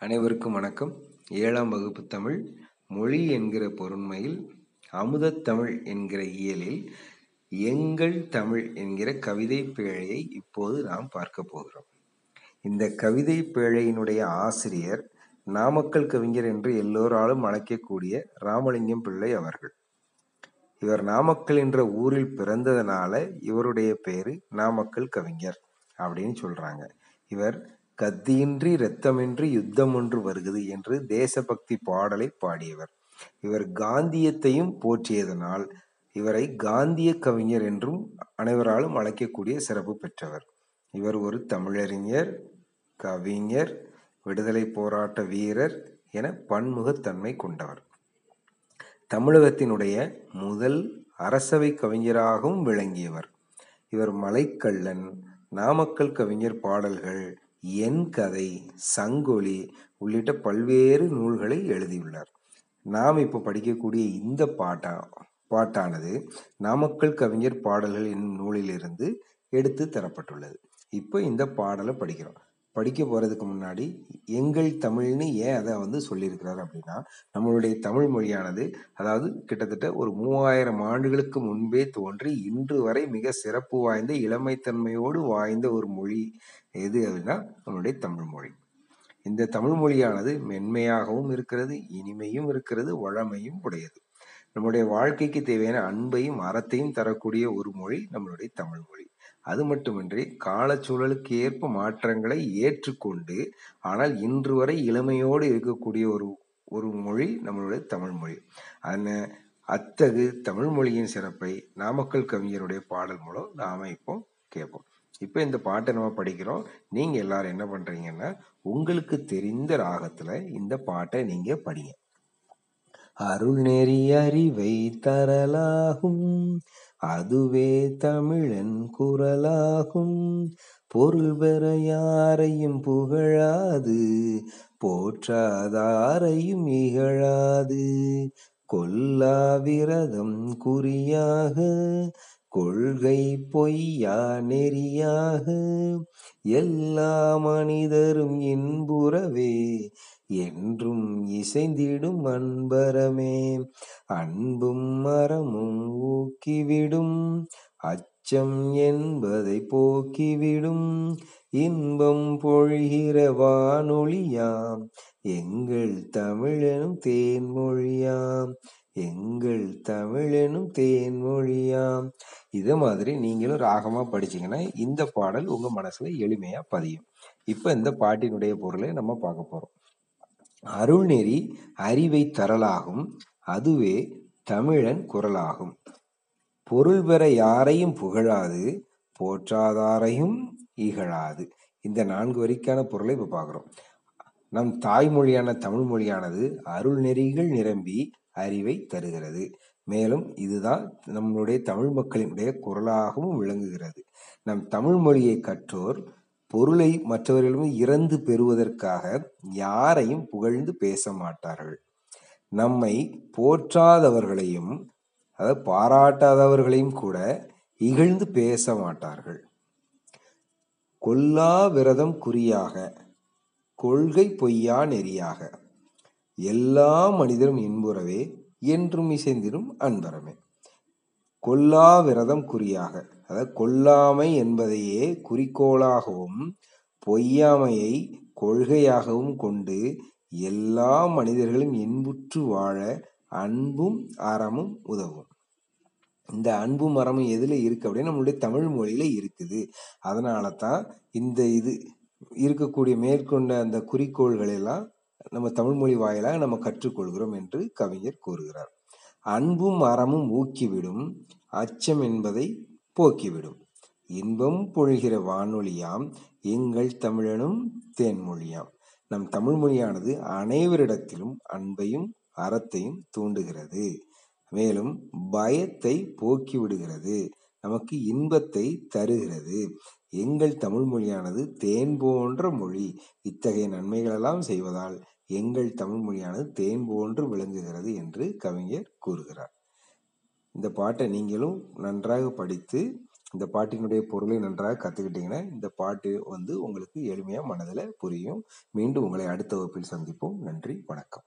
அனைவருக்கும் வணக்கம். ஏழாம் வகுப்பு தமிழ் மொழி என்கிற பொருண்மையில் அமுதத் தமிழ் என்கிற இயலில் எங்கள் தமிழ் என்கிற கவிதை பேழையை இப்போது நாம் பார்க்க போகிறோம். இந்த கவிதை பேழையினுடைய ஆசிரியர் நாமக்கல் கவிஞர் என்று எல்லோராலும் அழைக்கக்கூடிய ராமலிங்கம் பிள்ளை அவர்கள். இவர் நாமக்கல் என்ற ஊரில் பிறந்ததனால இவருடைய பேரு நாமக்கல் கவிஞர் அப்படின்னு சொல்றாங்க. இவர் கத்தியின்றி இரத்தமின்றி யுத்தம் ஒன்று வருகிறது என்று தேசபக்தி பாடலை பாடியவர். இவர் காந்தியத்தையும் போற்றியதனால் இவரை காந்திய கவிஞர் என்றும் அனைவராலும் அழைக்கக்கூடிய சிறப்பு பெற்றவர். இவர் ஒரு தமிழறிஞர் கவிஞர் விடுதலை போராட்ட வீரர் என பன்முகத்தன்மை கொண்டவர். தமிழகத்தினுடைய முதல் அரசவை கவிஞராகவும் விளங்கியவர். இவர் மலைக்கள்ளன் நாமக்கல் கவிஞர் பாடல்கள் என் கதை சங்கொலி உள்ளிட்ட பல்வேறு நூல்களை எழுதியுள்ளார். நாம் இப்போ படிக்கக்கூடிய இந்த பாட்டா பாட்டானது நாமக்கல் கவிஞர் பாடல்கள் என்னும் நூலிலிருந்து எடுத்து தரப்பட்டுள்ளது. இப்போ இந்த பாடலை படிக்கிறோம். படிக்க போகிறதுக்கு முன்னாடி எங்கள் தமிழ்னு ஏன் அதை வந்து சொல்லியிருக்கிறார் அப்படின்னா நம்மளுடைய தமிழ் மொழியானது அதாவது கிட்டத்தட்ட ஒரு மூவாயிரம் ஆண்டுகளுக்கு முன்பே தோன்றி இன்று வரை மிக சிறப்பு வாய்ந்த இளமைத்தன்மையோடு வாய்ந்த ஒரு மொழி எது அப்படின்னா நம்மளுடைய தமிழ் மொழி. இந்த தமிழ் மொழியானது மென்மையாகவும் இருக்கிறது இனிமையும் இருக்கிறது வழமையும் உடையது. நம்முடைய வாழ்க்கைக்கு தேவையான அன்பையும் அறத்தையும் தரக்கூடிய ஒரு மொழி நம்மளுடைய தமிழ் மொழி. அது மட்டுமின்றி காலச்சூழலுக்கு ஏற்ப மாற்றங்களை ஏற்றுக்கொண்டு ஆனால் இன்று வரை இளமையோடு இருக்கக்கூடிய ஒரு ஒரு மொழி நம்மளுடைய தமிழ் மொழி. அந்த அத்தகு தமிழ் மொழியின் சிறப்பை நாமக்கல் கவிஞருடைய பாடல் மூலம் நாம இப்போ கேட்போம். இப்போ இந்த பாட்டை நம்ம படிக்கிறோம். நீங்க எல்லாரும் என்ன பண்றீங்கன்னா உங்களுக்கு தெரிந்த ராகத்துல இந்த பாட்டை நீங்க படிங்க. அருள் நெறி அறிவை தரலாகும். அதுவே தமிழன் குரலாகும். பொருள் பெற யாரையும் புகழாது. போற்றாதாரையும் இகழாது. கொல்லா விரதம் குறியாக கொள்கை பொய்யா நெறியாக எல்லா மனிதரும் இன்புறவே என்றும் இசைந்திடும் அன்பரமே. அன்பும் மரமும் ஊக்கிவிடும் அச்சம் என்பதை போக்கிவிடும். இன்பம் பொழிகிற வானொலியாம் எங்கள் தமிழனும் தேன்மொழியாம். எங்கள் தமிழனும் தேன்மொழியாம். இதை மாதிரி நீங்களும் ராகமா படிச்சீங்கன்னா இந்த பாடல் உங்க மனசுல எளிமையா பதியும். இப்ப இந்த பாட்டினுடைய பொருளை நம்ம பார்க்க போறோம். அருள்நெறி அறிவை தரலாகும் அதுவே தமிழன் குரலாகும். பொருள் பெற யாரையும் புகழாது போற்றாதாரையும் இகழாது. இந்த நான்கு வரிக்கான பொருளை இப்ப பார்க்குறோம். நம் தாய்மொழியான தமிழ் மொழியானது அருள் நெறிகள் நிரம்பி அறிவை தருகிறது. மேலும் இதுதான் நம்மளுடைய தமிழ் மக்களினுடைய குரலாகவும் விளங்குகிறது. நம் தமிழ் மொழியை கற்றோர் பொருளை மற்றவர்களிடம் இறந்து பெறுவதற்காக யாரையும் புகழ்ந்து பேச மாட்டார்கள். நம்மை போற்றாதவர்களையும் அதாவது பாராட்டாதவர்களையும் கூட இகழ்ந்து பேச மாட்டார்கள். கொல்லா விரதம் குறியாக கொள்கை பொய்யா நெறியாக. எல்லா மனிதரும் இன்புறவே என்றும் இசைந்திடும் அன்பரமே. கொல்லா விரதம் குறியாக அதாவது கொல்லாமை என்பதையே குறிக்கோளாகவும் பொய்யாமையை கொள்கையாகவும் கொண்டு எல்லா மனிதர்களும் இன்புற்று வாழ அன்பும் அறமும் உதவும். இந்த அன்பும் அறமும் எதில் இருக்கு அப்படின்னா நம்மளுடைய தமிழ் மொழியில் இருக்குது. அதனால தான் இந்த இது இருக்கக்கூடிய மேற்கொண்ட அந்த குறிக்கோள்கள் எல்லாம் நம்ம தமிழ் மொழி வாயிலாக நம்ம கற்றுக்கொள்கிறோம் என்று கவிஞர் கூறுகிறார். அன்பும் அறமும் ஊக்கிவிடும் அச்சம் என்பதை போக்கிவிடும். இன்பம் பொழிகிற வானொலியாம் எங்கள் தமிழனும் தேன்மொழியாம். நம் தமிழ் மொழியானது அனைவரிடத்திலும் அன்பையும் அறத்தையும் தூண்டுகிறது. மேலும் பயத்தை போக்கி விடுகிறது நமக்கு இன்பத்தை தருகிறது. எங்கள் தமிழ் மொழியானது தேன் போன்ற மொழி. இத்தகைய நன்மைகளெல்லாம் செய்வதால் எங்கள் தமிழ் மொழியானது தேன் போன்று விளங்குகிறது என்று கவிஞர் கூறுகிறார். இந்த பாட்டை நீங்களும் நன்றாக படித்து இந்த பாட்டினுடைய பொருளை நன்றாக கற்றுக்கிட்டீங்கன்னா இந்த பாட்டு வந்து உங்களுக்கு எளிமையாக மனதில் புரியும். மீண்டும் உங்களை அடுத்த வகுப்பில் சந்திப்போம். நன்றி வணக்கம்.